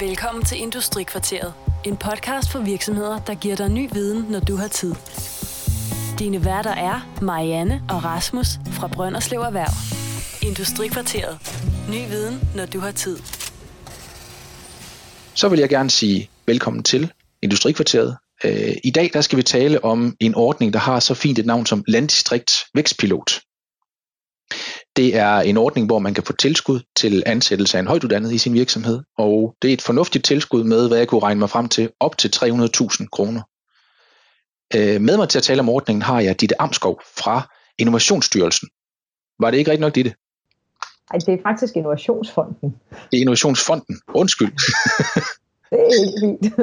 Velkommen til Industrikvarteret. En podcast for virksomheder, der giver dig ny viden, når du har tid. Dine værter er Marianne og Rasmus fra Brønderslev Erhverv. Industrikvarteret. Ny viden, når du har tid. Så vil jeg gerne sige velkommen til Industrikvarteret. Øh, I dag der skal vi tale om en ordning, der har så fint et navn som Landdistrikt Vækstpilot. Det er en ordning, hvor man kan få tilskud til ansættelse af en højtuddannet i sin virksomhed, og det er et fornuftigt tilskud med, hvad jeg kunne regne mig frem til, op til 300.000 kroner. Øh, med mig til at tale om ordningen har jeg Ditte Amskov fra Innovationsstyrelsen. Var det ikke rigtigt nok, Ditte? Nej, det er faktisk Innovationsfonden. Det er Innovationsfonden. Undskyld. det er helt fint.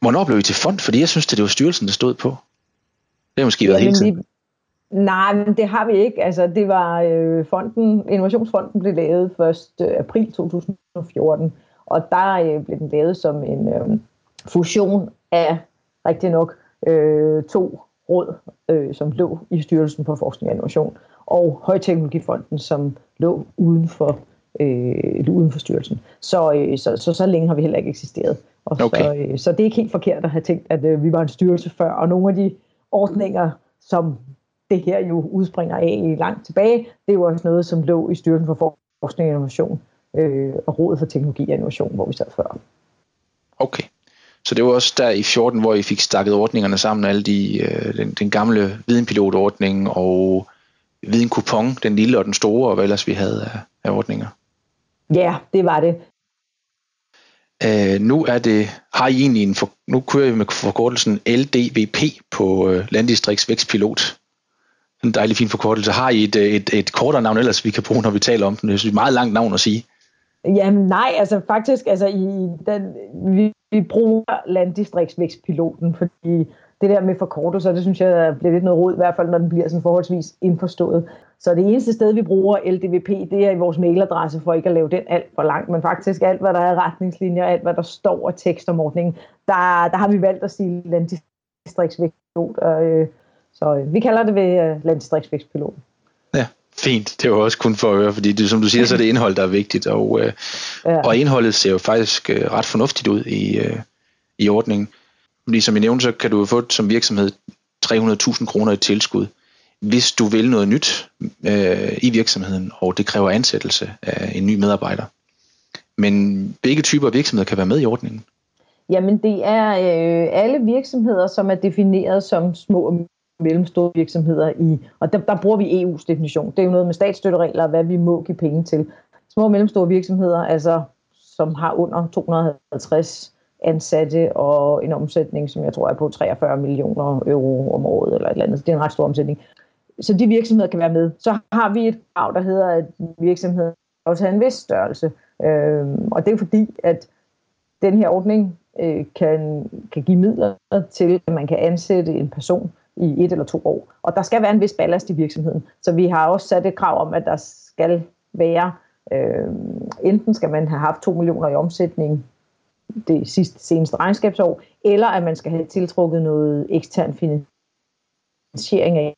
Hvornår blev I til fond? Fordi jeg synes, det var styrelsen, der stod på. Det har måske været hele tiden. Nej, men det har vi ikke. Altså, det var øh, fonden, Innovationsfonden blev lavet 1. april 2014, og der øh, blev den lavet som en øh, fusion af rigtig nok øh, to råd, øh, som lå i Styrelsen for Forskning og Innovation, og Højteknologifonden, som lå uden for, øh, uden for styrelsen. Så, øh, så, så, så længe har vi heller ikke eksisteret. Og okay. så, øh, så det er ikke helt forkert at have tænkt, at øh, vi var en styrelse før, og nogle af de ordninger, som det her jo udspringer af langt tilbage, det er jo også noget, som lå i Styrelsen for Forskning og Innovation øh, og Rådet for Teknologi og Innovation, hvor vi sad før. Okay. Så det var også der i 14, hvor I fik stakket ordningerne sammen, alle de, øh, den, den gamle videnpilotordning og videnkupon, den lille og den store, og hvad ellers vi havde af, af ordninger. Ja, det var det. Uh, nu er det, har I egentlig en, for, nu kører vi med forkortelsen LDVP på uh, Landdistrikts Vækstpilot en dejlig fin forkortelse. Har I et, øh, et, et kortere navn ellers, vi kan bruge, når vi taler om den? Det er et meget langt navn at sige. Jamen nej, altså faktisk, altså i den, vi, vi bruger landdistriktsvækstpiloten, fordi det der med forkortelser, det synes jeg bliver lidt noget rod, i hvert fald når den bliver sådan forholdsvis indforstået. Så det eneste sted, vi bruger LDVP, det er i vores mailadresse, for ikke at lave den alt for langt, men faktisk alt, hvad der er retningslinjer, alt, hvad der står af tekst om ordningen, der, der har vi valgt at sige landdistriktsvækstpilot, og øh, så øh, vi kalder det ved øh, landdistriktsvækstpiloten. Ja, fint. Det var også kun for at høre, fordi det, som du siger, så er det indhold, der er vigtigt, og, øh, ja. og indholdet ser jo faktisk øh, ret fornuftigt ud i, øh, i ordningen. Fordi som jeg nævnte, så kan du få som virksomhed 300.000 kroner i tilskud, hvis du vil noget nyt øh, i virksomheden, og det kræver ansættelse af en ny medarbejder. Men begge typer virksomheder kan være med i ordningen. Jamen det er øh, alle virksomheder, som er defineret som små og mellemstore virksomheder i, og der, der bruger vi EU's definition. Det er jo noget med statsstøtteregler, hvad vi må give penge til. Små og mellemstore virksomheder, altså som har under 250 ansatte og en omsætning, som jeg tror er på 43 millioner euro om året eller et eller andet. Det er en ret stor omsætning. Så de virksomheder kan være med. Så har vi et krav, der hedder, at virksomheden også har en vis størrelse. Øhm, og det er fordi, at den her ordning øh, kan, kan give midler til, at man kan ansætte en person, i et eller to år. Og der skal være en vis ballast i virksomheden. Så vi har også sat et krav om, at der skal være, øh, enten skal man have haft 2 millioner i omsætning det sidste, seneste regnskabsår, eller at man skal have tiltrukket noget ekstern finansiering af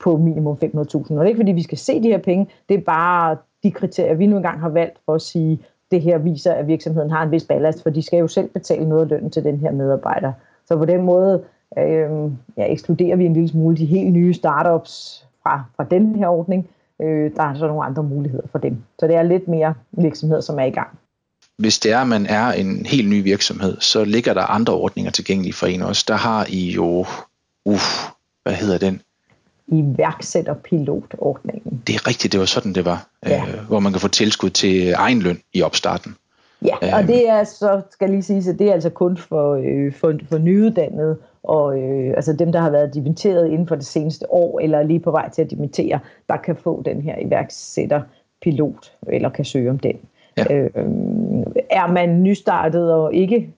på minimum 500.000. Og det er ikke fordi, vi skal se de her penge, det er bare de kriterier, vi nu engang har valgt for at sige, det her viser, at virksomheden har en vis ballast, for de skal jo selv betale noget af lønnen til den her medarbejder. Så på den måde øh, ja, ekskluderer vi en lille smule de helt nye startups fra, fra den her ordning. Øh, der er så nogle andre muligheder for dem. Så det er lidt mere virksomheder, som er i gang. Hvis det er, at man er en helt ny virksomhed, så ligger der andre ordninger tilgængelige for en også. Der har I jo, uh, hvad hedder den? iværksætterpilotordningen. Det er rigtigt, det var sådan, det var. Ja. Øh, hvor man kan få tilskud til egen løn i opstarten. Ja, og øhm. det er så, skal lige sige, at det er altså kun for, øh, for, for nyuddannede, og øh, altså dem, der har været dimitteret inden for det seneste år, eller lige på vej til at dimittere, der kan få den her iværksætterpilot, eller kan søge om den. Ja. Øh, er man nystartet og ikke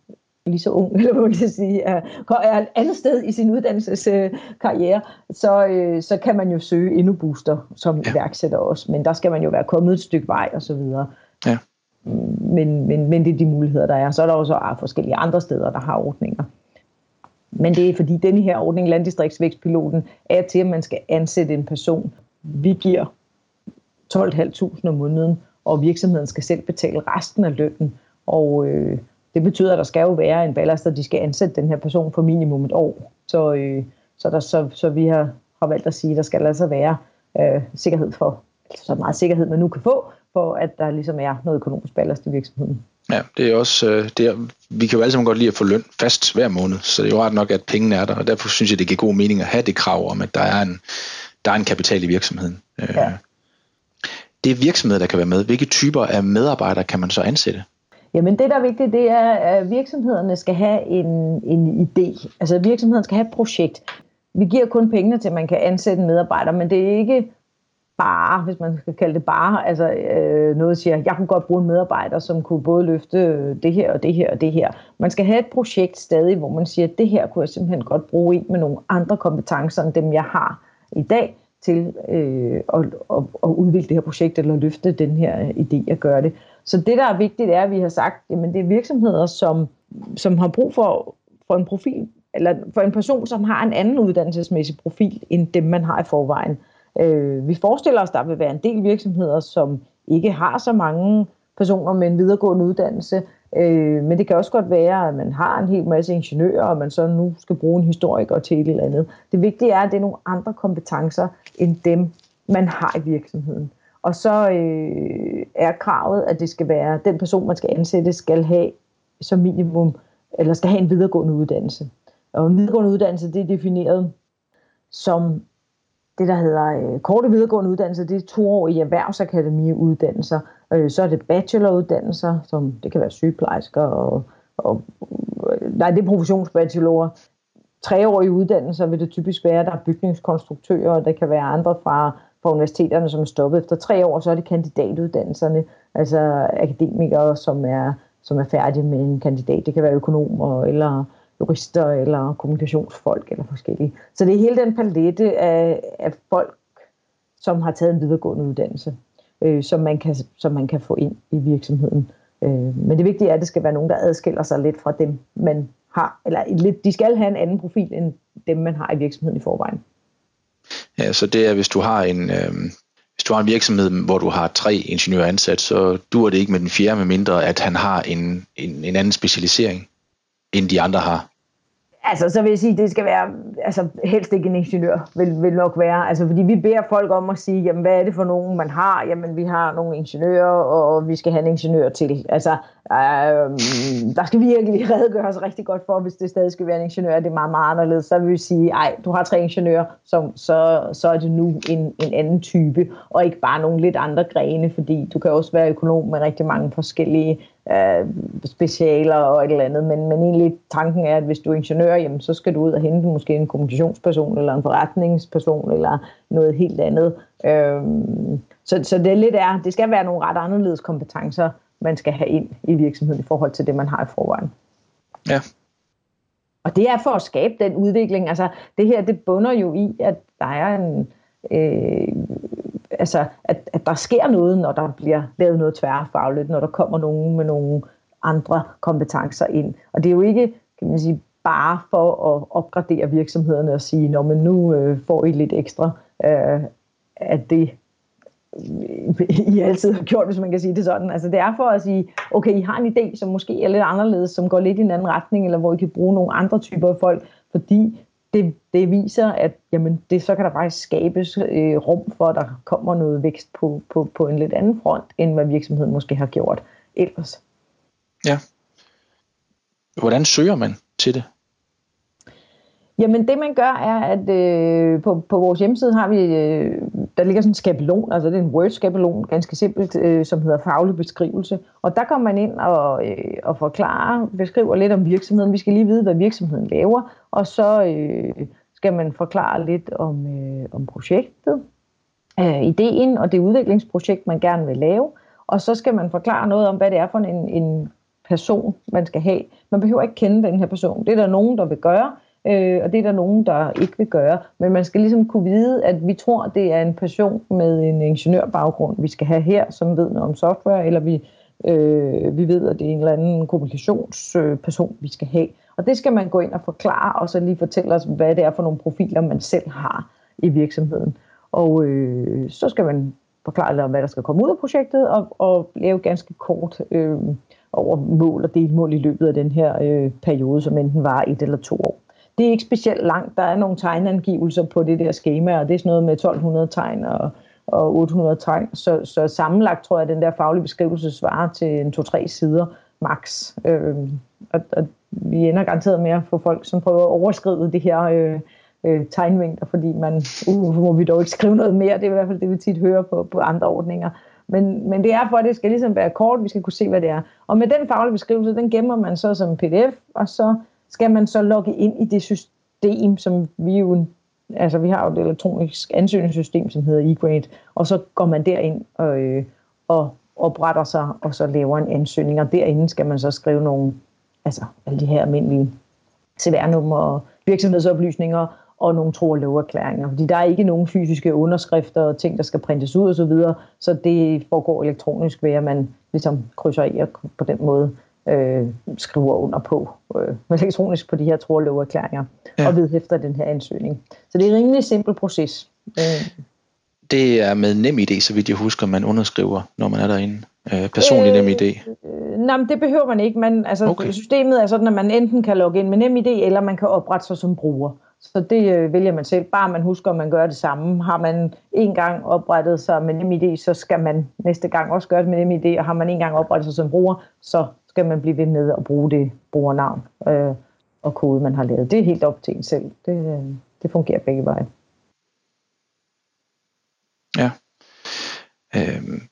lige så ung, eller hvad man kan sige, er, er et andet sted i sin uddannelseskarriere, så, øh, så kan man jo søge endnu booster som ja. iværksætter også, men der skal man jo være kommet et stykke vej og så videre. Ja. Men, men, men det er de muligheder, der er. Så er der også forskellige andre steder, der har ordninger. Men det er fordi denne her ordning, Landdistriktsvækstpiloten, er til, at man skal ansætte en person. Vi giver 12.500 om måneden, og virksomheden skal selv betale resten af lønnen. Og øh, det betyder, at der skal jo være en ballast, at de skal ansætte den her person for minimum et år. Så, øh, så, der, så, så vi har, har valgt at sige, at der skal altså være øh, sikkerhed for, altså så meget sikkerhed man nu kan få, for at der ligesom er noget økonomisk ballast i virksomheden. Ja, det er også, øh, det er, vi kan jo alle sammen godt lide at få løn fast hver måned, så det er jo ret nok, at pengene er der, og derfor synes jeg, det giver god mening at have det krav om, at der er en, der er en kapital i virksomheden. Øh, ja. Det er virksomheder, der kan være med. Hvilke typer af medarbejdere kan man så ansætte? Jamen det, der er vigtigt, det er, at virksomhederne skal have en, en idé. Altså virksomheden skal have et projekt. Vi giver kun pengene til, at man kan ansætte en medarbejder, men det er ikke bare, hvis man skal kalde det bare, altså øh, noget siger, jeg kunne godt bruge en medarbejder, som kunne både løfte øh, det her og det her og det her. Man skal have et projekt stadig, hvor man siger, det her kunne jeg simpelthen godt bruge en med nogle andre kompetencer, end dem jeg har i dag, til øh, at, at, at udvikle det her projekt, eller løfte den her øh, idé at gøre det. Så det, der er vigtigt, er, at vi har sagt, jamen det er virksomheder, som, som har brug for, for en profil, eller for en person, som har en anden uddannelsesmæssig profil, end dem, man har i forvejen. Øh, vi forestiller os, at der vil være en del virksomheder, som ikke har så mange personer med en videregående uddannelse, øh, men det kan også godt være, at man har en hel masse ingeniører, og man så nu skal bruge en historiker til et eller andet. Det vigtige er, at det er nogle andre kompetencer, end dem, man har i virksomheden. Og så øh, er kravet, at det skal være, den person, man skal ansætte, skal have som minimum, eller skal have en videregående uddannelse. Og en videregående uddannelse, det er defineret som det, der hedder øh, korte videregående uddannelser, det er to år i erhvervsakademiuddannelser. Øh, så er det bacheloruddannelser, som det kan være sygeplejersker og, og øh, nej, det er professionsbachelorer. Treårige uddannelser vil det typisk være, der er bygningskonstruktører, og der kan være andre fra, fra universiteterne, som er stoppet efter tre år, så er det kandidatuddannelserne, altså akademikere, som er, som er færdige med en kandidat. Det kan være økonomer eller jurister eller kommunikationsfolk eller forskellige. Så det er hele den palette af, af folk, som har taget en videregående uddannelse, øh, som, man kan, som man kan få ind i virksomheden. Øh, men det vigtige er, at det skal være nogen, der adskiller sig lidt fra dem, man har. Eller lidt, de skal have en anden profil end dem, man har i virksomheden i forvejen. Ja, så det er, hvis du har en, øh, hvis du har en virksomhed, hvor du har tre ingeniører ansat, så dur det ikke med den fjerde, med mindre at han har en, en, en anden specialisering end de andre har? Altså, så vil jeg sige, at det skal være, altså helst ikke en ingeniør, vil, vil nok være. Altså, fordi vi beder folk om at sige, jamen, hvad er det for nogen, man har? Jamen, vi har nogle ingeniører, og vi skal have en ingeniør til. Altså, øh, der skal virkelig redegøres rigtig godt for, hvis det stadig skal være en ingeniør, det er meget, meget anderledes. Så vil vi sige, ej, du har tre ingeniører, så, så, så er det nu en, en anden type, og ikke bare nogle lidt andre grene, fordi du kan også være økonom med rigtig mange forskellige øh, specialer og et eller andet, men, men egentlig tanken er, at hvis du er ingeniør, jamen, så skal du ud og hente måske en kommunikationsperson, eller en forretningsperson, eller noget helt andet. Øh, så, så det lidt er, det skal være nogle ret anderledes kompetencer, man skal have ind i virksomheden i forhold til det, man har i forvejen. Ja. Og det er for at skabe den udvikling. Altså, det her, det bunder jo i, at der er en, øh, altså, at, at der sker noget, når der bliver lavet noget tværfagligt, når der kommer nogen med nogle andre kompetencer ind. Og det er jo ikke, kan man sige, bare for at opgradere virksomhederne og sige, når man nu øh, får I lidt ekstra, øh, at det øh, I altid har gjort, hvis man kan sige det sådan. Altså det er for at sige, okay, I har en idé, som måske er lidt anderledes, som går lidt i en anden retning, eller hvor I kan bruge nogle andre typer af folk, fordi det, det viser, at jamen, det, så kan der faktisk skabes øh, rum for, at der kommer noget vækst på, på, på en lidt anden front, end hvad virksomheden måske har gjort ellers. Ja. Hvordan søger man til det? Jamen det man gør er, at øh, på, på vores hjemmeside har vi, øh, der ligger sådan en skabelon, altså det er en Word-skabelon, ganske simpelt, øh, som hedder faglig beskrivelse. Og der kommer man ind og, øh, og forklarer, beskriver lidt om virksomheden. Vi skal lige vide, hvad virksomheden laver, og så øh, skal man forklare lidt om, øh, om projektet, øh, ideen og det udviklingsprojekt, man gerne vil lave. Og så skal man forklare noget om, hvad det er for en, en person, man skal have. Man behøver ikke kende den her person. Det er der nogen, der vil gøre, øh, og det er der nogen, der ikke vil gøre. Men man skal ligesom kunne vide, at vi tror, det er en person med en ingeniørbaggrund, vi skal have her, som ved noget om software, eller vi, øh, vi ved, at det er en eller anden kommunikationsperson, vi skal have. Og det skal man gå ind og forklare, og så lige fortælle os, hvad det er for nogle profiler, man selv har i virksomheden. Og øh, så skal man forklare lidt om, hvad der skal komme ud af projektet, og, og lave ganske kort øh, over mål og delmål i løbet af den her øh, periode, som enten var et eller to år. Det er ikke specielt langt. Der er nogle tegnangivelser på det der schema, og det er sådan noget med 1200 tegn og, og 800 tegn. Så, så sammenlagt tror jeg, at den der faglige beskrivelse svarer til en to-tre sider max. Øh, og, og vi ender garanteret med at få folk, som prøver at overskride det her øh, øh, tegnmængder, fordi man, uh, må vi dog ikke skrive noget mere. Det er i hvert fald det, vi tit hører på, på andre ordninger. Men, men det er for, at det skal ligesom være kort, vi skal kunne se, hvad det er. Og med den faglige beskrivelse, den gemmer man så som pdf, og så skal man så logge ind i det system, som vi jo, altså vi har jo et elektronisk ansøgningssystem, som hedder eGrade, og så går man derind og, øh, og opretter sig, og så laver en ansøgning, og derinde skal man så skrive nogle, altså alle de her almindelige CVR-numre, virksomhedsoplysninger, og nogle tro- og loverklæringer. Fordi der er ikke nogen fysiske underskrifter og ting, der skal printes ud osv., så, videre, så det foregår elektronisk ved, at man ligesom krydser i og på den måde øh, skriver under på øh, elektronisk på de her tro- og loverklæringer ja. og vedhæfter den her ansøgning. Så det er en rimelig simpel proces. Øh. Det er med nem idé, så vidt jeg husker, man underskriver, når man er derinde. Øh, personlig øh, nem idé. Øh, nej, men det behøver man ikke. Man, altså, okay. Systemet er sådan, at man enten kan logge ind med nem idé, eller man kan oprette sig som bruger. Så det øh, vælger man selv. Bare man husker, at man gør det samme. Har man en gang oprettet sig med NemID, så skal man næste gang også gøre det med NemID. Og har man en gang oprettet sig som bruger, så skal man blive ved med at bruge det brugernavn øh, og kode, man har lavet. Det er helt op til en selv. Det, øh, det fungerer begge veje. Ja. Øhm,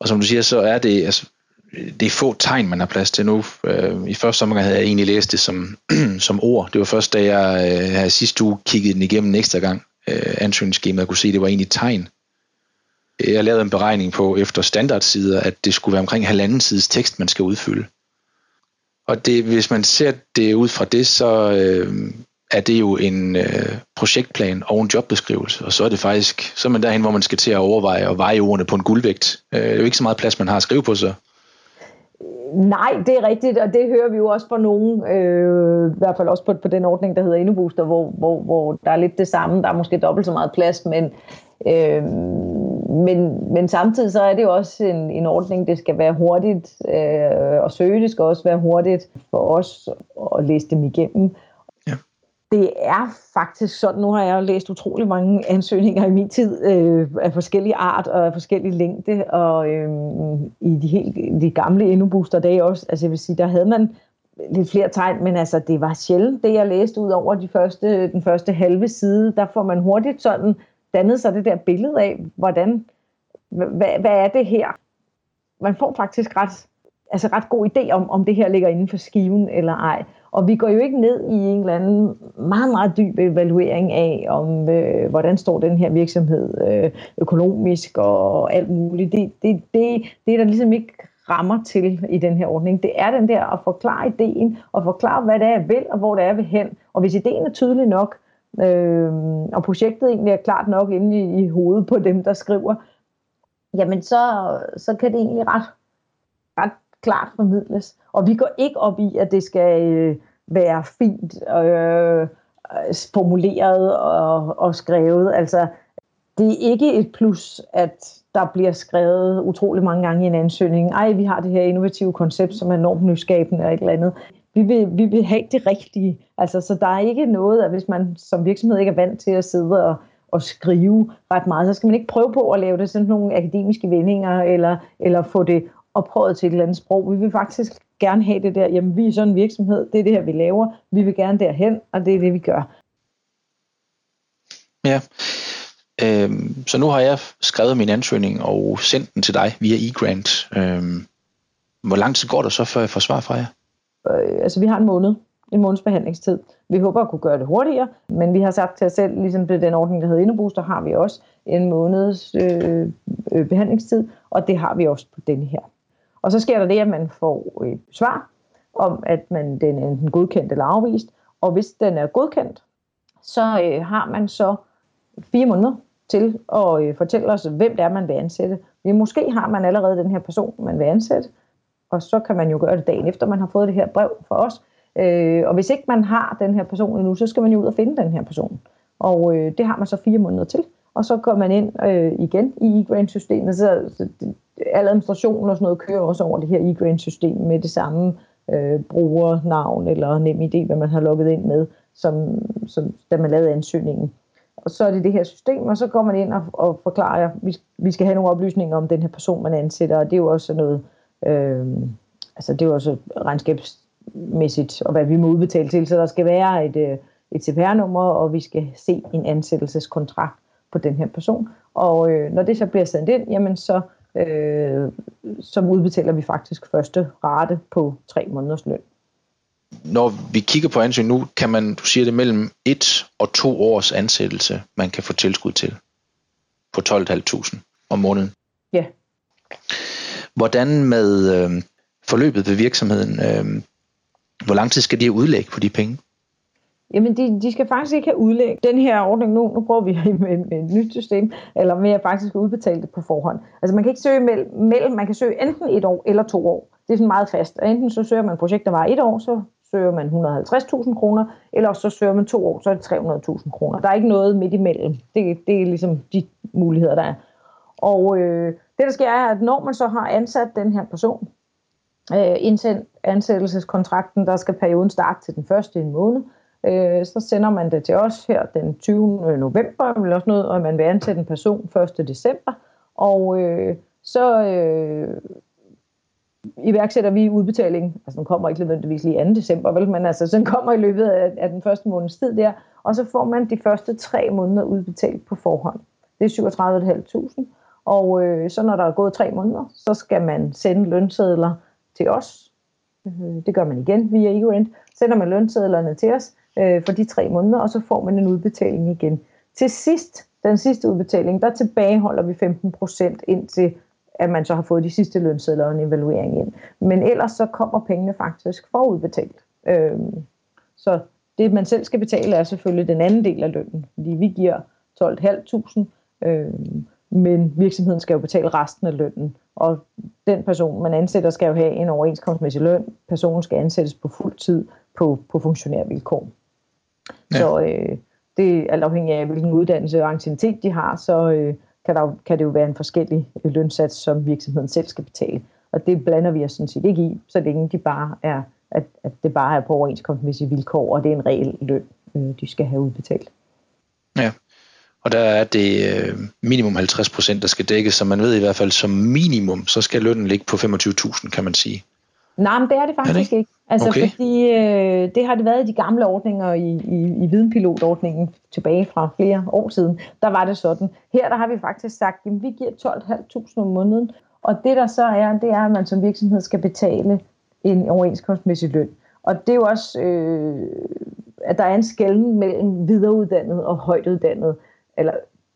og som du siger, så er det, altså, det er få tegn, man har plads til nu. Øh, I første omgang havde jeg egentlig læst det som, som ord. Det var først, da jeg øh, her sidste uge kiggede den igennem en ekstra gang, øh, ansøgningsskemaet, kunne se, at det var egentlig tegn. Jeg lavede en beregning på efter standardsider, at det skulle være omkring halvanden sides tekst, man skal udfylde. Og det, hvis man ser det ud fra det, så øh, er det jo en øh, projektplan og en jobbeskrivelse, og så er det faktisk, så er man derhen, hvor man skal til at overveje og veje ordene på en guldvægt. Øh, det er jo ikke så meget plads, man har at skrive på, så Nej, det er rigtigt, og det hører vi jo også fra nogen, øh, i hvert fald også på, på den ordning, der hedder Indebooster, hvor, hvor, hvor der er lidt det samme. Der er måske dobbelt så meget plads, men, øh, men, men samtidig så er det jo også en, en ordning, det skal være hurtigt øh, at søge, det skal også være hurtigt for os at læse dem igennem det er faktisk sådan, nu har jeg læst utrolig mange ansøgninger i min tid øh, af forskellige art og af forskellige længde, og øh, i de, helt, de gamle endobooster dage også, altså jeg vil sige, der havde man lidt flere tegn, men altså det var sjældent det, jeg læste ud over de første, den første halve side, der får man hurtigt sådan dannet sig det der billede af, hvordan, hvad, hvad er det her? Man får faktisk ret, altså ret god idé om, om det her ligger inden for skiven eller ej. Og vi går jo ikke ned i en eller anden meget, meget dyb evaluering af, om øh, hvordan står den her virksomhed øh, økonomisk og alt muligt. Det, det, det, det er der ligesom ikke rammer til i den her ordning. Det er den der at forklare ideen, og forklare, hvad det er, jeg vil, og hvor det er, jeg vil hen. Og hvis ideen er tydelig nok, øh, og projektet egentlig er klart nok inde i, i hovedet på dem, der skriver, jamen så, så kan det egentlig ret, ret klart formidles. Og vi går ikke op i, at det skal øh, være fint øh, øh, formuleret og, og skrevet. Altså, det er ikke et plus, at der bliver skrevet utrolig mange gange i en ansøgning. Ej, vi har det her innovative koncept, som er enormt nyskabende og et eller andet. Vi vil, vi vil have det rigtige. Altså, så der er ikke noget, at hvis man som virksomhed ikke er vant til at sidde og, og skrive ret meget, så skal man ikke prøve på at lave det sådan nogle akademiske vendinger, eller, eller få det ophøjet til et eller andet sprog. Vi vil faktisk gerne have det der, jamen vi er sådan en virksomhed, det er det her, vi laver, vi vil gerne derhen, og det er det, vi gør. Ja, øhm, så nu har jeg skrevet min ansøgning og sendt den til dig via eGrant. Øhm, hvor lang tid går der så, før jeg får svar fra jer? Øh, altså vi har en måned, en måneds behandlingstid. Vi håber at kunne gøre det hurtigere, men vi har sagt til os selv, ligesom det den ordning, der hedder Innobooster, har vi også en måneds øh, øh, behandlingstid, og det har vi også på denne her. Og så sker der det, at man får et svar om, at man den er enten godkendt eller afvist. Og hvis den er godkendt, så øh, har man så fire måneder til at øh, fortælle os, hvem det er, man vil ansætte. Vi måske har man allerede den her person, man vil ansætte, og så kan man jo gøre det dagen efter, man har fået det her brev fra os. Øh, og hvis ikke man har den her person endnu, så skal man jo ud og finde den her person. Og øh, det har man så fire måneder til og så går man ind øh, igen i e-grant-systemet, så, så al administration og sådan noget kører også over det her e-grant-system med det samme øh, brugernavn eller nem idé, hvad man har logget ind med, som, som, da man lavede ansøgningen. Og så er det det her system, og så går man ind og, og forklarer, at vi, vi skal have nogle oplysninger om den her person, man ansætter, og det er jo også noget, øh, altså det er jo også regnskabsmæssigt, og hvad vi må udbetale til, så der skal være et, øh, et CPR-nummer, og vi skal se en ansættelseskontrakt på den her person. Og øh, når det så bliver sendt ind, jamen så, øh, så udbetaler vi faktisk første rate på tre måneders løn. Når vi kigger på ansøgning nu, kan man, du siger det, mellem et og to års ansættelse, man kan få tilskud til på 12.500 om måneden. Ja. Hvordan med øh, forløbet ved virksomheden? Øh, hvor lang tid skal de udlægge på de penge? Jamen, de, de skal faktisk ikke have udlæg. Den her ordning nu, nu prøver vi med, med et nyt system, eller med at faktisk udbetale det på forhånd. Altså, man kan ikke søge mellem, mellem, man kan søge enten et år eller to år. Det er sådan meget fast. Og enten så søger man et projekt, der var et år, så søger man 150.000 kroner, eller så søger man to år, så er det 300.000 kroner. Der er ikke noget midt imellem. Det, det er ligesom de muligheder, der er. Og øh, det, der sker, er, at når man så har ansat den her person, øh, indsendt ansættelseskontrakten, der skal perioden starte til den første i en måned, øh, Øh, så sender man det til os her den 20. november, eller også noget, og man vil ansætte en person 1. december, og øh, så øh, iværksætter vi udbetaling, altså den kommer ikke nødvendigvis lige 2. december, vel, men altså den kommer i løbet af, af den første måneds tid der, og så får man de første tre måneder udbetalt på forhånd. Det er 37.500, og øh, så når der er gået tre måneder, så skal man sende lønsedler til os. Øh, det gør man igen via eGrant. Sender man lønsedlerne til os øh, for de tre måneder, og så får man en udbetaling igen. Til sidst, den sidste udbetaling, der tilbageholder vi 15% indtil at man så har fået de sidste lønsedler og en evaluering ind. Men ellers så kommer pengene faktisk forudbetalt. Øh, så det, man selv skal betale, er selvfølgelig den anden del af lønnen, fordi vi giver 12.500, øh, men virksomheden skal jo betale resten af lønnen. Og den person, man ansætter, skal jo have en overenskomstmæssig løn. Personen skal ansættes på fuld tid på, på funktionærvilkår. Ja. Så øh, det er alt afhængig af, hvilken uddannelse og ancienitet de har, så, øh, kan, der, kan det jo være en forskellig lønsats, som virksomheden selv skal betale. Og det blander vi os sådan set ikke i, så længe de bare er, at, at det bare er på overenskomstmæssige vilkår, og det er en reel løn, øh, de skal have udbetalt. Ja, og der er det øh, minimum 50 procent, der skal dækkes, så man ved i hvert fald som minimum, så skal lønnen ligge på 25.000, kan man sige. Nej, men det er det faktisk er det? ikke. Altså, okay. fordi øh, det har det været i de gamle ordninger i, i, i videnpilotordningen tilbage fra flere år siden. Der var det sådan. Her der har vi faktisk sagt, at vi giver 12.500 om måneden, og det der så er, det er, at man som virksomhed skal betale en overenskomstmæssig løn. Og det er jo også, øh, at der er en skælden mellem videreuddannet og højtuddannet, eller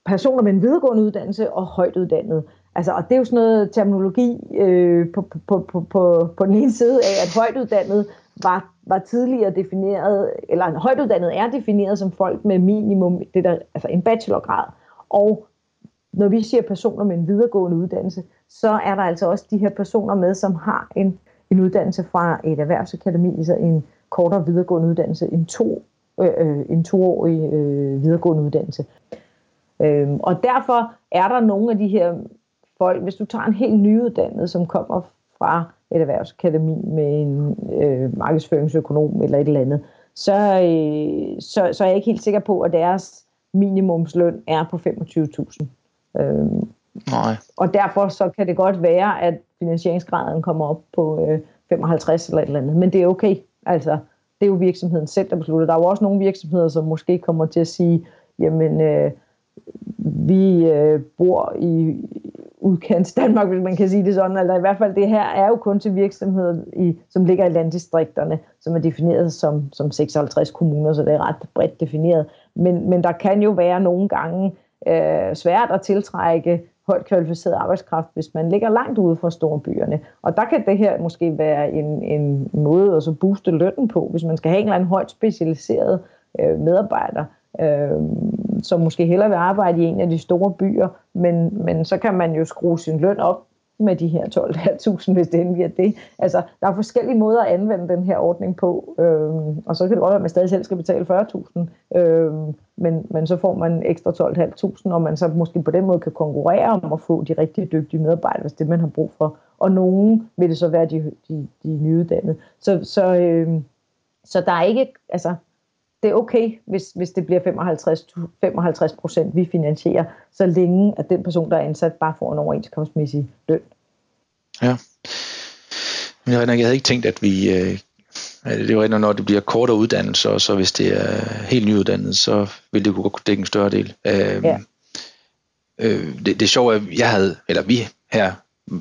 personer med en videregående uddannelse og højtuddannet. Altså, og det er jo sådan noget terminologi øh, på, på, på, på, på den ene side af, at højtuddannet var, var tidligere defineret, eller en højtuddannet er defineret som folk med minimum, det der, altså en bachelorgrad. Og når vi siger personer med en videregående uddannelse, så er der altså også de her personer med, som har en, en uddannelse fra et erhvervsakademi, så en kortere videregående uddannelse, en, to, øh, øh en toårig øh, videregående uddannelse. Øhm, og derfor er der nogle af de her folk, hvis du tager en helt nyuddannet, som kommer fra et erhvervsakademi med en øh, markedsføringsøkonom eller et eller andet, så, øh, så, så er jeg ikke helt sikker på, at deres minimumsløn er på 25.000. Øh, Nej. Og derfor så kan det godt være, at finansieringsgraden kommer op på øh, 55 eller et eller andet. Men det er okay. Altså, det er jo virksomheden selv, der beslutter. Der er jo også nogle virksomheder, som måske kommer til at sige, jamen, øh, vi øh, bor i udkants Danmark, hvis man kan sige det sådan. Altså i hvert fald det her er jo kun til virksomheder, i, som ligger i landdistrikterne, som er defineret som, som 56 kommuner, så det er ret bredt defineret. Men, men der kan jo være nogle gange øh, svært at tiltrække højt kvalificeret arbejdskraft, hvis man ligger langt ude fra store byerne. Og der kan det her måske være en, en måde at så booste lønnen på, hvis man skal have en eller anden højt specialiseret øh, medarbejder, øh, som måske hellere vil arbejde i en af de store byer, men, men så kan man jo skrue sin løn op med de her 12.500, hvis det endelig er det. Altså, der er forskellige måder at anvende den her ordning på, øh, og så kan det godt være, at man stadig selv skal betale 40.000, øh, men, men så får man ekstra 12.500, og man så måske på den måde kan konkurrere om at få de rigtig dygtige medarbejdere, hvis det man har brug for. Og nogen vil det så være de, de, de nyuddannede. Så, så, øh, så der er ikke, altså, det er okay, hvis, hvis det bliver 55, 55 procent, vi finansierer, så længe at den person, der er ansat, bare får en overenskomstmæssig løn. Ja. Men jeg havde ikke tænkt, at vi... Øh, det var når det bliver kortere uddannelse, og så hvis det er helt nyuddannet, så vil det kunne dække en større del. Øh, ja. øh, det, det er sjovt, at jeg havde, eller vi her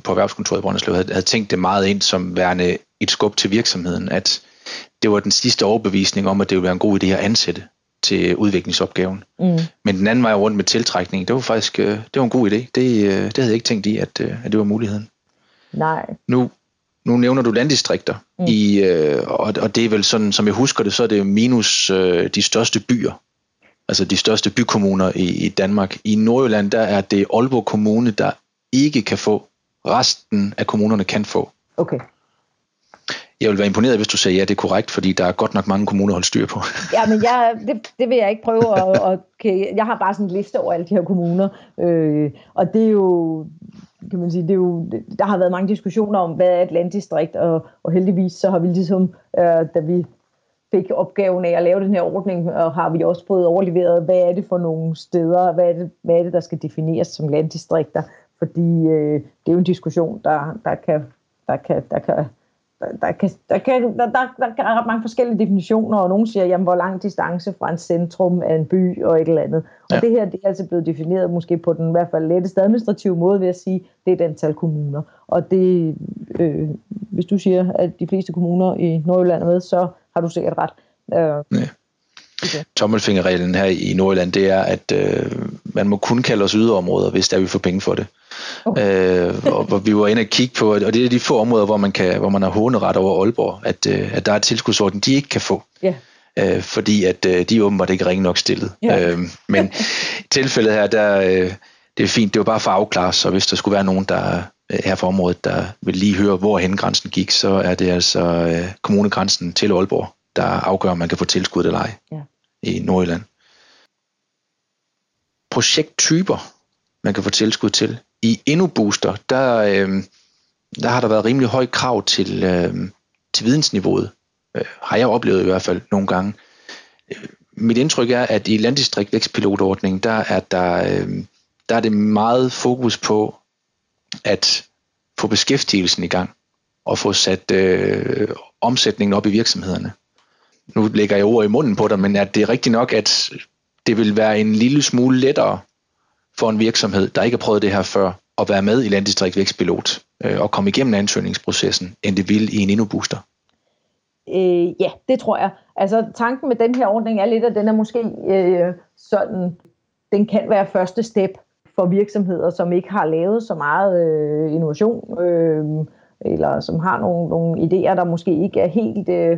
på erhvervskontoret i Brønderslev, havde, havde tænkt det meget ind som værende et skub til virksomheden, at det var den sidste overbevisning om, at det ville være en god idé at ansætte til udviklingsopgaven. Mm. Men den anden vej rundt med tiltrækning, det var faktisk øh, det var en god idé. Det, øh, det havde jeg ikke tænkt i, at, øh, at det var muligheden. Nej. Nu, nu nævner du landdistrikter, mm. i, og, og det er vel sådan, som jeg husker det, så er det minus de største byer. Altså de største bykommuner i, i Danmark. I Nordjylland, der er det Aalborg Kommune, der ikke kan få. Resten af kommunerne kan få. Okay. Jeg vil være imponeret, hvis du sagde, ja, det er korrekt, fordi der er godt nok mange kommuner at holde styr på. ja, men jeg, det, det vil jeg ikke prøve at... Okay, jeg har bare sådan en liste over alle de her kommuner, øh, og det er jo kan man sige, det er jo, der har været mange diskussioner om, hvad er et landdistrikt, og, og heldigvis så har vi ligesom, øh, da vi fik opgaven af at lave den her ordning, og har vi også fået overleveret, hvad er det for nogle steder, hvad er det, hvad er det der skal defineres som landdistrikter, fordi øh, det er jo en diskussion, der, der kan, der kan, der kan der, kan, der, kan, der, der, der er ret mange forskellige definitioner, og nogen siger, jamen, hvor lang distance fra en centrum af en by og et eller andet. Og ja. det her det er altså blevet defineret måske på den i hvert fald letteste administrative måde ved at sige, det er et antal kommuner. Og det, øh, hvis du siger, at de fleste kommuner i Nordjylland er med, så har du sikkert ret. Øh, ja. Okay. Tommelfingerreglen her i Nordjylland, det er, at øh, man må kun kalde os yderområder, hvis der vi får penge for det. Okay. Øh, og, hvor vi var inde og kigge på, og det er de få områder, hvor man, kan, hvor man har håneret over Aalborg, at, øh, at der er tilskudsordning, de ikke kan få. Yeah. Øh, fordi at øh, de åbenbart ikke ringe nok stillet. Yeah. Øh, men tilfældet her, der, øh, det er fint, det var bare for at afklare, så hvis der skulle være nogen, der øh, her for området, der vil lige høre, hvor hen grænsen gik, så er det altså øh, kommunegrænsen til Aalborg, der afgør, om man kan få tilskud eller ej yeah i Nordjylland. Projekttyper, man kan få tilskud til. I endnu booster, der, øh, der har der været rimelig høj krav til, øh, til vidensniveauet. Øh, har jeg oplevet i hvert fald nogle gange. Øh, mit indtryk er, at i landdistrikt vækstpilotordningen, der er, der, øh, der er det meget fokus på at få beskæftigelsen i gang og få sat øh, omsætningen op i virksomhederne. Nu lægger jeg ord i munden på dig, men at det er rigtigt nok, at det vil være en lille smule lettere for en virksomhed, der ikke har prøvet det her før, at være med i Landdistrikt Vækstpilot øh, og komme igennem ansøgningsprocessen, end det vil i en InnoBooster? Øh, ja, det tror jeg. Altså tanken med den her ordning er lidt, at den er måske øh, sådan, den kan være første step for virksomheder, som ikke har lavet så meget øh, innovation, øh, eller som har nogle, nogle idéer, der måske ikke er helt øh,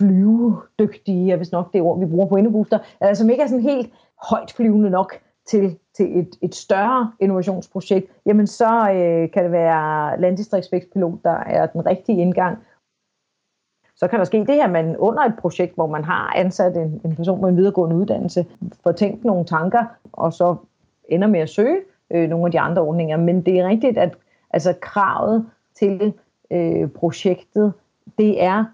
flyvedygtige, jeg vist nok det ord, vi bruger på Indebooster, altså som ikke er sådan helt højt flyvende nok til, til et, et større innovationsprojekt, jamen så øh, kan det være landdistriktsvækstpilot, der er den rigtige indgang. Så kan der ske det her, at man under et projekt, hvor man har ansat en, en person med en videregående uddannelse, får tænkt nogle tanker, og så ender med at søge øh, nogle af de andre ordninger. Men det er rigtigt, at altså, kravet til øh, projektet, det er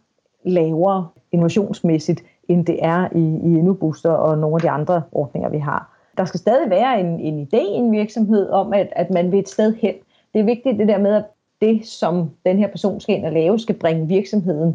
lavere innovationsmæssigt, end det er i, i InnoBooster og nogle af de andre ordninger, vi har der skal stadig være en, en idé i en virksomhed om, at, at man vil et sted hen. Det er vigtigt det der med, at det, som den her person skal ind og lave, skal bringe virksomheden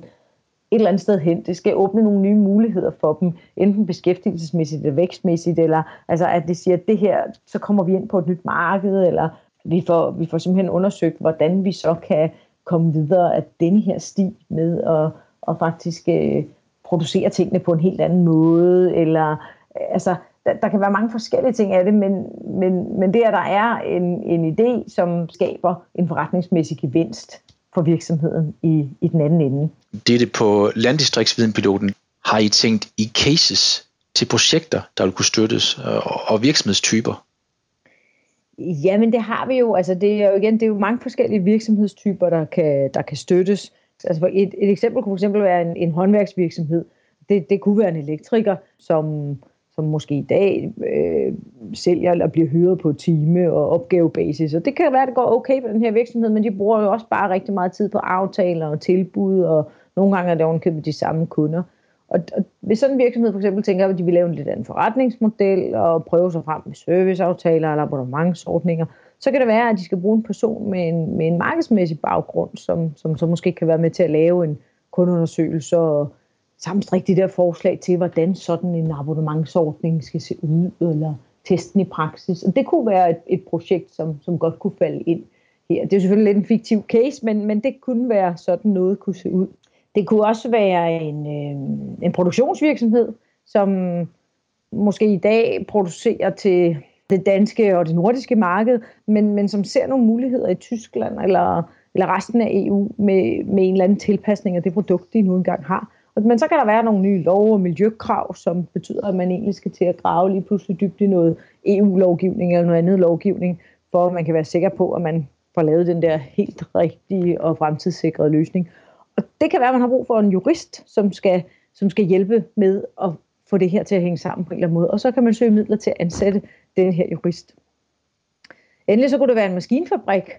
et eller andet sted hen. Det skal åbne nogle nye muligheder for dem, enten beskæftigelsesmæssigt eller vækstmæssigt, eller altså at det siger, at det her, så kommer vi ind på et nyt marked, eller vi får, vi får simpelthen undersøgt, hvordan vi så kan komme videre af denne her sti med at, at faktisk øh, producere tingene på en helt anden måde, eller øh, altså der, der kan være mange forskellige ting af det, men, men, men det, at der er en, en idé, som skaber en forretningsmæssig gevinst for virksomheden i, i den anden ende. Det er det på landdistriktsvidenpiloten. Har I tænkt i cases til projekter, der vil kunne støttes, og, og virksomhedstyper? Ja, men det har vi jo. Altså, det er jo igen, det er jo mange forskellige virksomhedstyper, der kan, der kan støttes. Altså, et, et eksempel kunne for eksempel være en, en håndværksvirksomhed. Det, det kunne være en elektriker, som, som måske i dag øh, sælger eller bliver hyret på time og opgavebasis. Og det kan være, at det går okay på den her virksomhed, men de bruger jo også bare rigtig meget tid på aftaler og tilbud, og nogle gange er det ovenkøbet de samme kunder. Og, og hvis sådan en virksomhed for eksempel tænker, at de vil lave en lidt anden forretningsmodel og prøve sig frem med serviceaftaler eller abonnementsordninger, så kan det være, at de skal bruge en person med en, med en markedsmæssig baggrund, som, som så måske kan være med til at lave en kundeundersøgelse og sammenstrikke de der forslag til, hvordan sådan en abonnementsordning skal se ud, eller testen i praksis. Og det kunne være et, et projekt, som, som godt kunne falde ind her. Det er selvfølgelig lidt en fiktiv case, men, men det kunne være sådan noget kunne se ud. Det kunne også være en, øh, en produktionsvirksomhed, som måske i dag producerer til det danske og det nordiske marked, men, men som ser nogle muligheder i Tyskland eller, eller resten af EU med, med en eller anden tilpasning af det produkt, de nu engang har. Men så kan der være nogle nye lov- og miljøkrav, som betyder, at man egentlig skal til at grave lige pludselig dybt i noget EU-lovgivning eller noget andet lovgivning, for at man kan være sikker på, at man får lavet den der helt rigtige og fremtidssikrede løsning. Og det kan være, at man har brug for en jurist, som skal, som skal hjælpe med at få det her til at hænge sammen på en eller anden måde. Og så kan man søge midler til at ansætte den her jurist. Endelig så kunne det være en maskinfabrik,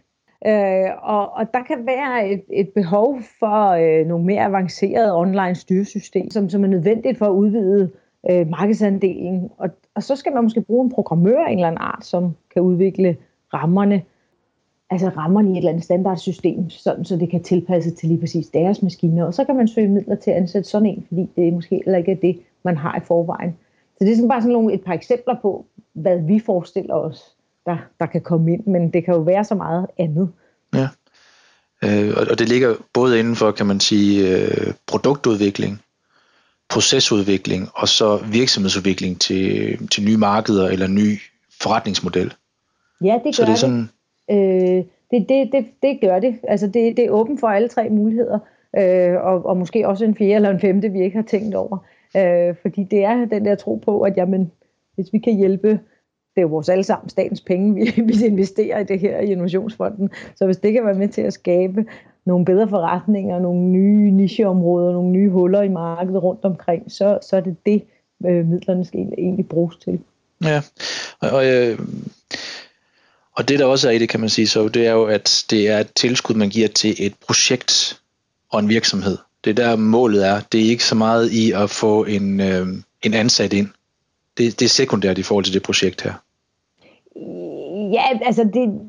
øh, og, og der kan være et, et behov for øh, nogle mere avancerede online styresystem, som, som er nødvendigt for at udvide øh, markedsandelen. Og, og så skal man måske bruge en programmør af en eller anden art, som kan udvikle rammerne altså rammerne i et eller andet standardsystem, sådan, så det kan tilpasses til lige præcis deres maskiner. Og så kan man søge midler til at ansætte sådan en, fordi det måske heller ikke er det, man har i forvejen. Så det er sådan bare sådan nogle, et par eksempler på, hvad vi forestiller os, der, der kan komme ind, men det kan jo være så meget andet. Ja, øh, og det ligger både inden for, kan man sige, øh, produktudvikling, procesudvikling og så virksomhedsudvikling til, til nye markeder eller ny forretningsmodel. Ja, det gør så det. Er sådan, det Øh, det, det, det, det gør det. Altså det, det er åbent for alle tre muligheder, øh, og, og måske også en fjerde eller en femte, vi ikke har tænkt over. Øh, fordi det er den der tro på, at jamen, hvis vi kan hjælpe, det er jo vores alle sammen statens penge, vi, vi investerer i det her i Innovationsfonden, så hvis det kan være med til at skabe nogle bedre forretninger, nogle nye nicheområder, nogle nye huller i markedet rundt omkring, så, så er det det, øh, midlerne skal egentlig bruges til. Ja, og, og øh, og det der også er i det, kan man sige, så det er jo, at det er et tilskud, man giver til et projekt og en virksomhed. Det der målet er. Det er ikke så meget i at få en, øh, en ansat ind. Det, det er sekundært i forhold til det projekt her. Ja, altså det,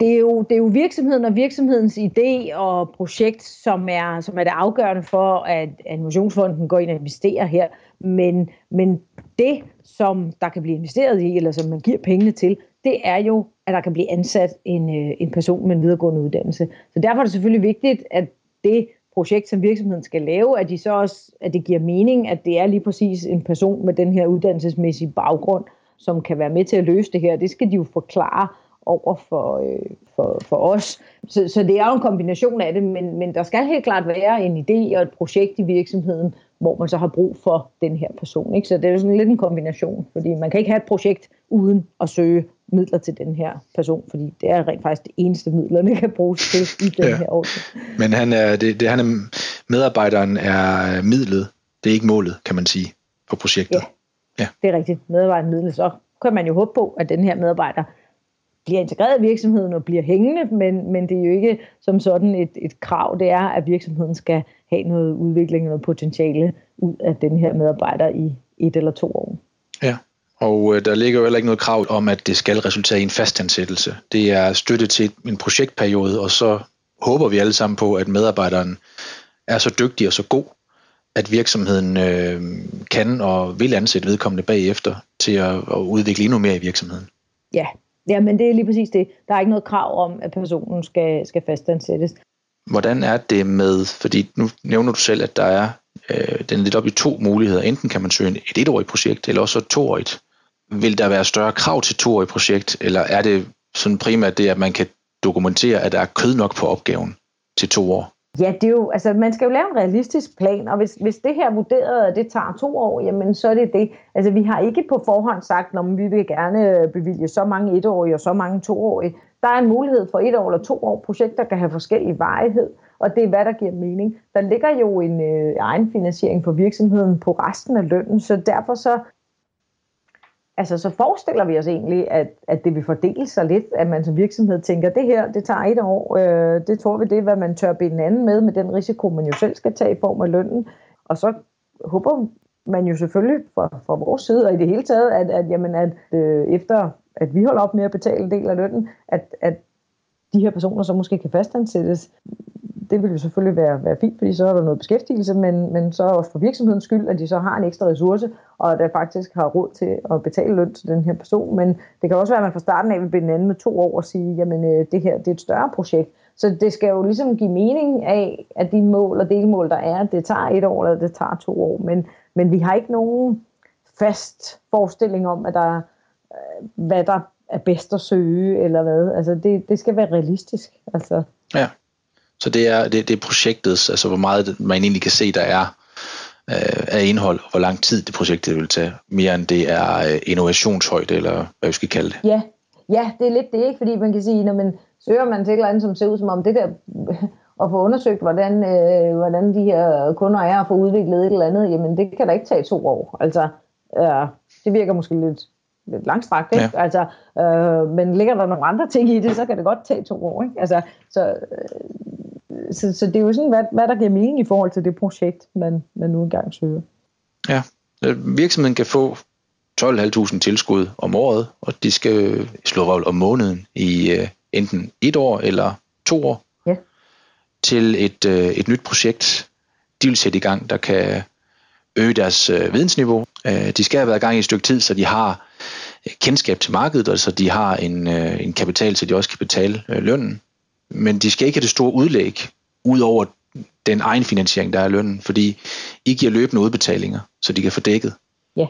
det, er jo, det er jo virksomheden og virksomhedens idé og projekt, som er, som er det afgørende for, at Innovationsfonden går ind og investerer her. Men, men det, som der kan blive investeret i, eller som man giver pengene til, det er jo, at der kan blive ansat en, øh, en person med en videregående uddannelse. Så derfor er det selvfølgelig vigtigt, at det projekt, som virksomheden skal lave, at, de så også, at det giver mening, at det er lige præcis en person med den her uddannelsesmæssige baggrund, som kan være med til at løse det her. Det skal de jo forklare over for, øh, for, for os. Så, så det er jo en kombination af det, men, men der skal helt klart være en idé og et projekt i virksomheden, hvor man så har brug for den her person. Ikke? Så det er jo sådan lidt en kombination, fordi man kan ikke have et projekt uden at søge midler til den her person, fordi det er rent faktisk det eneste midlerne kan bruges til i den ja. her ordning. Men han er, det, det, han er, medarbejderen er midlet, det er ikke målet, kan man sige, på projektet. Ja, ja. det er rigtigt. Medarbejderen midlet, så kan man jo håbe på, at den her medarbejder bliver integreret i virksomheden og bliver hængende, men, men det er jo ikke som sådan et, et krav, det er, at virksomheden skal have noget udvikling og noget potentiale ud af den her medarbejder i et eller to år. Ja, og øh, der ligger jo heller ikke noget krav om, at det skal resultere i en fastansættelse. Det er støtte til en projektperiode, og så håber vi alle sammen på, at medarbejderen er så dygtig og så god, at virksomheden øh, kan og vil ansætte vedkommende bagefter til at, at udvikle endnu mere i virksomheden. Ja, ja, men det er lige præcis det. Der er ikke noget krav om, at personen skal, skal fastansættes. Hvordan er det med, fordi nu nævner du selv, at der er øh, den er lidt op i to muligheder. Enten kan man søge et etårigt projekt, eller også et toårigt. Vil der være større krav til toårigt projekt, eller er det sådan primært det, at man kan dokumentere, at der er kød nok på opgaven til to år? Ja, det er jo, altså man skal jo lave en realistisk plan, og hvis, hvis det her vurderet, at det tager to år, jamen så er det det. Altså vi har ikke på forhånd sagt, når vi vil gerne øh, bevilge så mange etårige og så mange toårige. Der er en mulighed for et år eller to år. Projekter kan have forskellig varighed, og det er hvad der giver mening. Der ligger jo en øh, egenfinansiering for virksomheden på resten af lønnen, så derfor så altså så forestiller vi os egentlig, at, at det vil fordele sig lidt, at man som virksomhed tænker, det her, det tager et år, øh, det tror vi, det er, hvad man tør binde anden med, med den risiko, man jo selv skal tage i form af lønnen. Og så håber man jo selvfølgelig fra, fra vores side, og i det hele taget, at, at, jamen, at øh, efter at vi holder op med at betale en del af lønnen, at, at de her personer så måske kan fastansættes det vil jo selvfølgelig være, være fint, fordi så er der noget beskæftigelse, men, men så også for virksomhedens skyld, at de så har en ekstra ressource, og at der faktisk har råd til at betale løn til den her person. Men det kan også være, at man fra starten af vil binde anden med to år og sige, jamen øh, det her det er et større projekt. Så det skal jo ligesom give mening af, at de mål og delmål, der er, det tager et år eller det tager to år. Men, men vi har ikke nogen fast forestilling om, at der, øh, hvad der er bedst at søge, eller hvad. Altså det, det skal være realistisk. Altså. Ja. Så det er, det, det er projektets, altså hvor meget man egentlig kan se, der er øh, af indhold, og hvor lang tid det projekt det vil tage, mere end det er øh, innovationshøjde, eller hvad vi skal kalde det. Ja, ja det er lidt det, ikke? fordi man kan sige, når man søger man til et eller andet, som ser ud som om det der, at få undersøgt, hvordan, øh, hvordan de her kunder er, og få udviklet et eller andet, jamen det kan da ikke tage to år. Altså, øh, det virker måske lidt, lidt langstrakt, ikke? Ja. Altså, øh, men ligger der nogle andre ting i det, så kan det godt tage to år. Ikke? Altså, så, øh, så, så det er jo sådan, hvad, hvad der giver mening i forhold til det projekt, man, man nu engang søger. Ja, virksomheden kan få 12.500 tilskud om året, og de skal slå røvl om måneden i uh, enten et år eller to år ja. til et, uh, et nyt projekt, de vil sætte i gang, der kan øge deres uh, vidensniveau. Uh, de skal have været i gang i et stykke tid, så de har kendskab til markedet, og så de har en, uh, en kapital, så de også kan betale uh, lønnen men de skal ikke have det store udlæg, ud over den egen finansiering, der er lønnen, fordi I giver løbende udbetalinger, så de kan få dækket. Ja.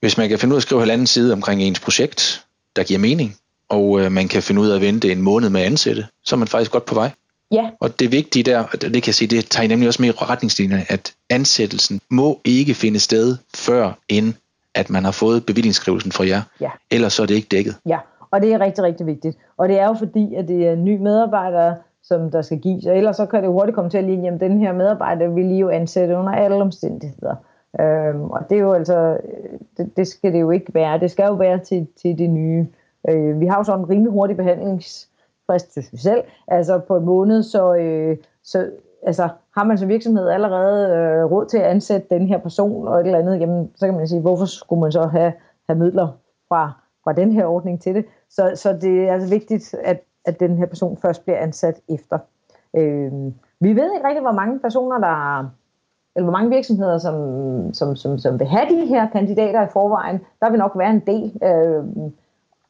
Hvis man kan finde ud af at skrive halvanden side omkring ens projekt, der giver mening, og øh, man kan finde ud af at vente en måned med at ansætte, så er man faktisk godt på vej. Ja. Og det vigtige der, det kan jeg sige, det tager nemlig også med i retningslinjerne, at ansættelsen må ikke finde sted før end at man har fået bevillingsskrivelsen fra jer. Ja. Ellers så er det ikke dækket. Ja, og det er rigtig, rigtig vigtigt. Og det er jo fordi, at det er nye medarbejdere, som der skal gives. Og ellers så kan det hurtigt komme til at ligne, at den her medarbejder vil lige jo ansætte under alle omstændigheder. Øhm, og det er jo altså, øh, det, det skal det jo ikke være. Det skal jo være til, til det nye. Øh, vi har jo sådan en rimelig hurtig behandlingsfrist, synes vi selv, altså på en måned, så, øh, så altså, har man som virksomhed allerede øh, råd til at ansætte den her person og et eller andet, jamen, så kan man sige, hvorfor skulle man så have, have midler fra, fra den her ordning til det? Så, så det er altså vigtigt, at, at den her person først bliver ansat efter. Øh, vi ved ikke rigtig, hvor mange personer, der eller hvor mange virksomheder, som, som, som, som vil have de her kandidater i forvejen. Der vil nok være en del, øh,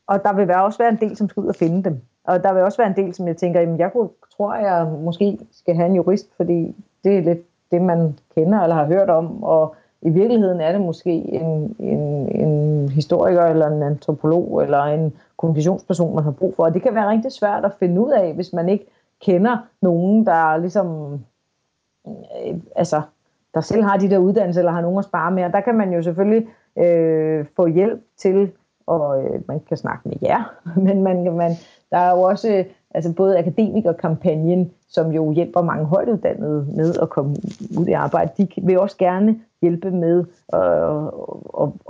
og der vil være også være en del, som skal ud og finde dem. Og der vil også være en del, som jeg tænker, jamen jeg kunne, tror, jeg måske skal have en jurist, fordi det er lidt det, man kender eller har hørt om, og i virkeligheden er det måske en, en, en historiker eller en antropolog eller en kommunikationsperson, man har brug for. Og det kan være rigtig svært at finde ud af, hvis man ikke kender nogen, der ligesom, øh, altså, der selv har de der uddannelser, eller har nogen at spare med. Og der kan man jo selvfølgelig øh, få hjælp til, og øh, man kan snakke med jer, men man, man, der er jo også altså både akademikerkampagnen, som jo hjælper mange højtuddannede med at komme ud i arbejde, de vil også gerne hjælpe med at,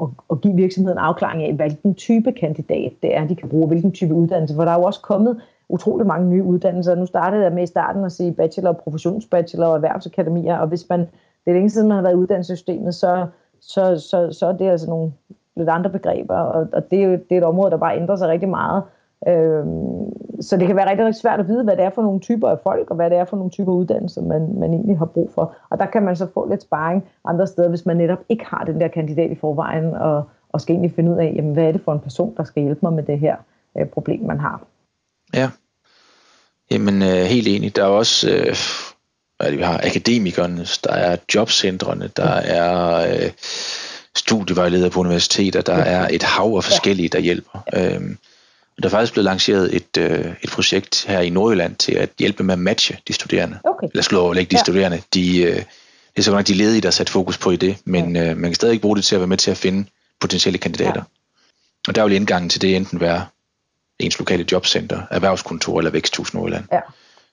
at, at give virksomheden afklaring af, hvilken type kandidat det er, de kan bruge, hvilken type uddannelse. For der er jo også kommet utrolig mange nye uddannelser. Nu startede jeg med i starten at sige bachelor, professionsbachelor og erhvervsakademier, og hvis man, det er længe siden, man har været i uddannelsessystemet, så, så, så, så er det altså nogle lidt andre begreber, og, og det, er jo, det er et område, der bare ændrer sig rigtig meget. Øhm, så det kan være rigtig, rigtig svært at vide, hvad det er for nogle typer af folk, og hvad det er for nogle typer uddannelser, man, man egentlig har brug for. Og der kan man så få lidt sparring andre steder, hvis man netop ikke har den der kandidat i forvejen, og, og skal egentlig finde ud af, jamen, hvad er det for en person, der skal hjælpe mig med det her øh, problem, man har. Ja, jamen øh, helt enig. Der er også, øh, hvad det, vi har akademikerne, der er jobcentrene, der er øh, studievejledere på universiteter, der er et hav af forskellige, der hjælper. Øh, Der er faktisk blevet lanceret et, øh, et projekt her i Nordjylland til at hjælpe med at matche de studerende. Okay. Eller slå overlægge de ja. studerende. De, øh, det er så nok de ledige, der har sat fokus på i det, men øh, man kan stadig bruge det til at være med til at finde potentielle kandidater. Ja. Og der vil indgangen til det enten være ens lokale jobcenter, erhvervskontor eller væksthus Nordjylland. Ja.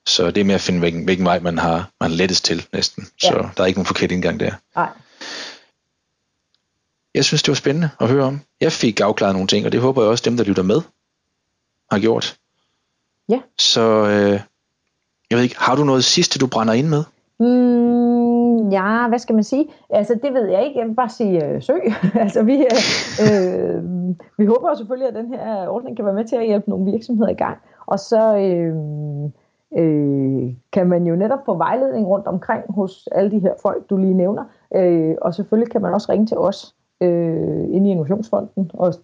Så det er med at finde, hvilken, hvilken vej man har man lettest til næsten. Ja. Så der er ikke nogen forkert indgang der. Nej. Jeg synes, det var spændende at høre om. Jeg fik afklaret nogle ting, og det håber jeg også dem, der lytter med, har gjort. Ja. Så øh, jeg ved ikke, har du noget sidste, du brænder ind med? Mm, ja, hvad skal man sige? Altså, det ved jeg ikke. Jeg vil bare sige øh, søg. altså, vi, øh, øh, vi håber selvfølgelig, at den her ordning kan være med til at hjælpe nogle virksomheder i gang. Og så øh, øh, kan man jo netop få vejledning rundt omkring hos alle de her folk, du lige nævner. Øh, og selvfølgelig kan man også ringe til os øh, inde i Innovationsfonden, og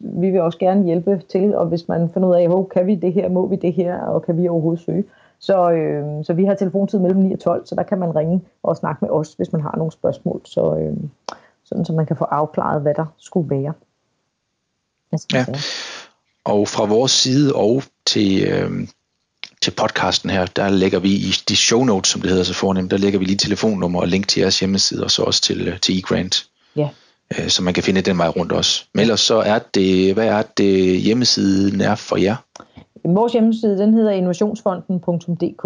vi vil også gerne hjælpe til, og hvis man finder ud af, oh, kan vi det her, må vi det her, og kan vi overhovedet søge. Så, øh, så vi har telefontid mellem 9 og 12, så der kan man ringe og snakke med os, hvis man har nogle spørgsmål, så, øh, sådan så man kan få afklaret, hvad der skulle være. Ja. Og fra vores side og til, øh, til podcasten her, der lægger vi i de show notes, som det hedder så fornemt, der lægger vi lige telefonnummer og link til jeres hjemmeside, og så også til, øh, til eGrant. Ja. Øh, så man kan finde den vej rundt også. Men ellers så er det, hvad er det hjemmesiden er for jer? Vores hjemmeside, den hedder innovationsfonden.dk.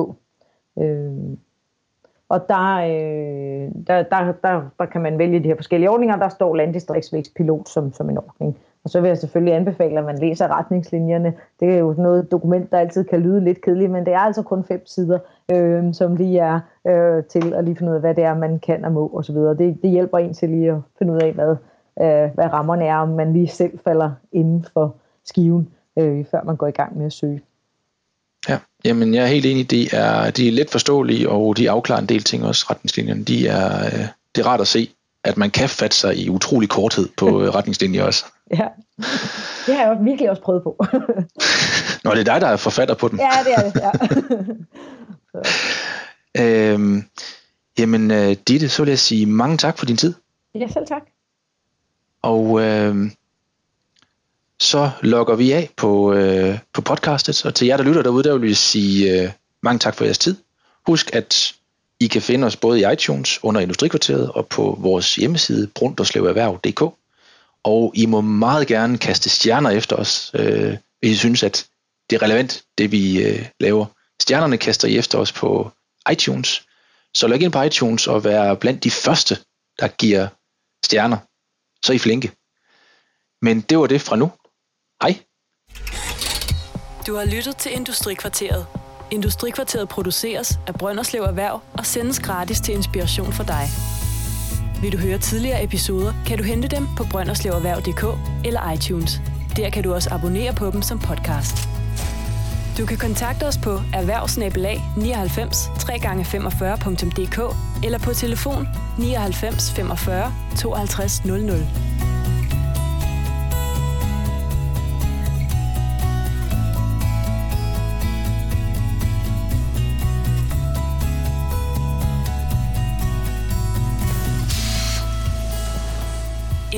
Og der, øh, der, der, der, der kan man vælge de her forskellige ordninger. Der står landdistriktsvækstpilot som, som en ordning. Og så vil jeg selvfølgelig anbefale, at man læser retningslinjerne. Det er jo noget dokument, der altid kan lyde lidt kedeligt, men det er altså kun fem sider, øh, som lige er øh, til at lige finde ud af, hvad det er, man kan og må osv. Det, det hjælper en til lige at finde ud af, hvad, øh, hvad rammerne er, om man lige selv falder inden for skiven, øh, før man går i gang med at søge. Ja, jamen jeg er helt enig. De er, de er let forståelige, og de afklarer en del ting også, retningslinjerne. De er, øh, det er rart at se, at man kan fatte sig i utrolig korthed på øh, retningslinjer også. Ja, det har jeg virkelig også prøvet på. Nå, det er dig, der er forfatter på dem. Ja, det er det, ja. øhm, jamen, uh, Ditte, så vil jeg sige mange tak for din tid. Ja, selv tak. Og øh, så logger vi af på, øh, på podcastet, og til jer, der lytter derude, der vil vi sige øh, mange tak for jeres tid. Husk, at I kan finde os både i iTunes under Industrikvarteret og på vores hjemmeside brunderslevererhverv.dk. Og I må meget gerne kaste stjerner efter os, øh, hvis I synes, at det er relevant, det vi øh, laver. Stjernerne kaster I efter os på iTunes. Så log ind på iTunes og vær blandt de første, der giver stjerner. Så er I flinke. Men det var det fra nu. Hej. Du har lyttet til Industrikvarteret. Industrikvarteret produceres af Brønderslev Erhverv og sendes gratis til inspiration for dig. Vil du høre tidligere episoder, kan du hente dem på brønderslevererhverv.dk eller iTunes. Der kan du også abonnere på dem som podcast. Du kan kontakte os på erhvervsnabelag 99 3x45.dk eller på telefon 99 45 52 00.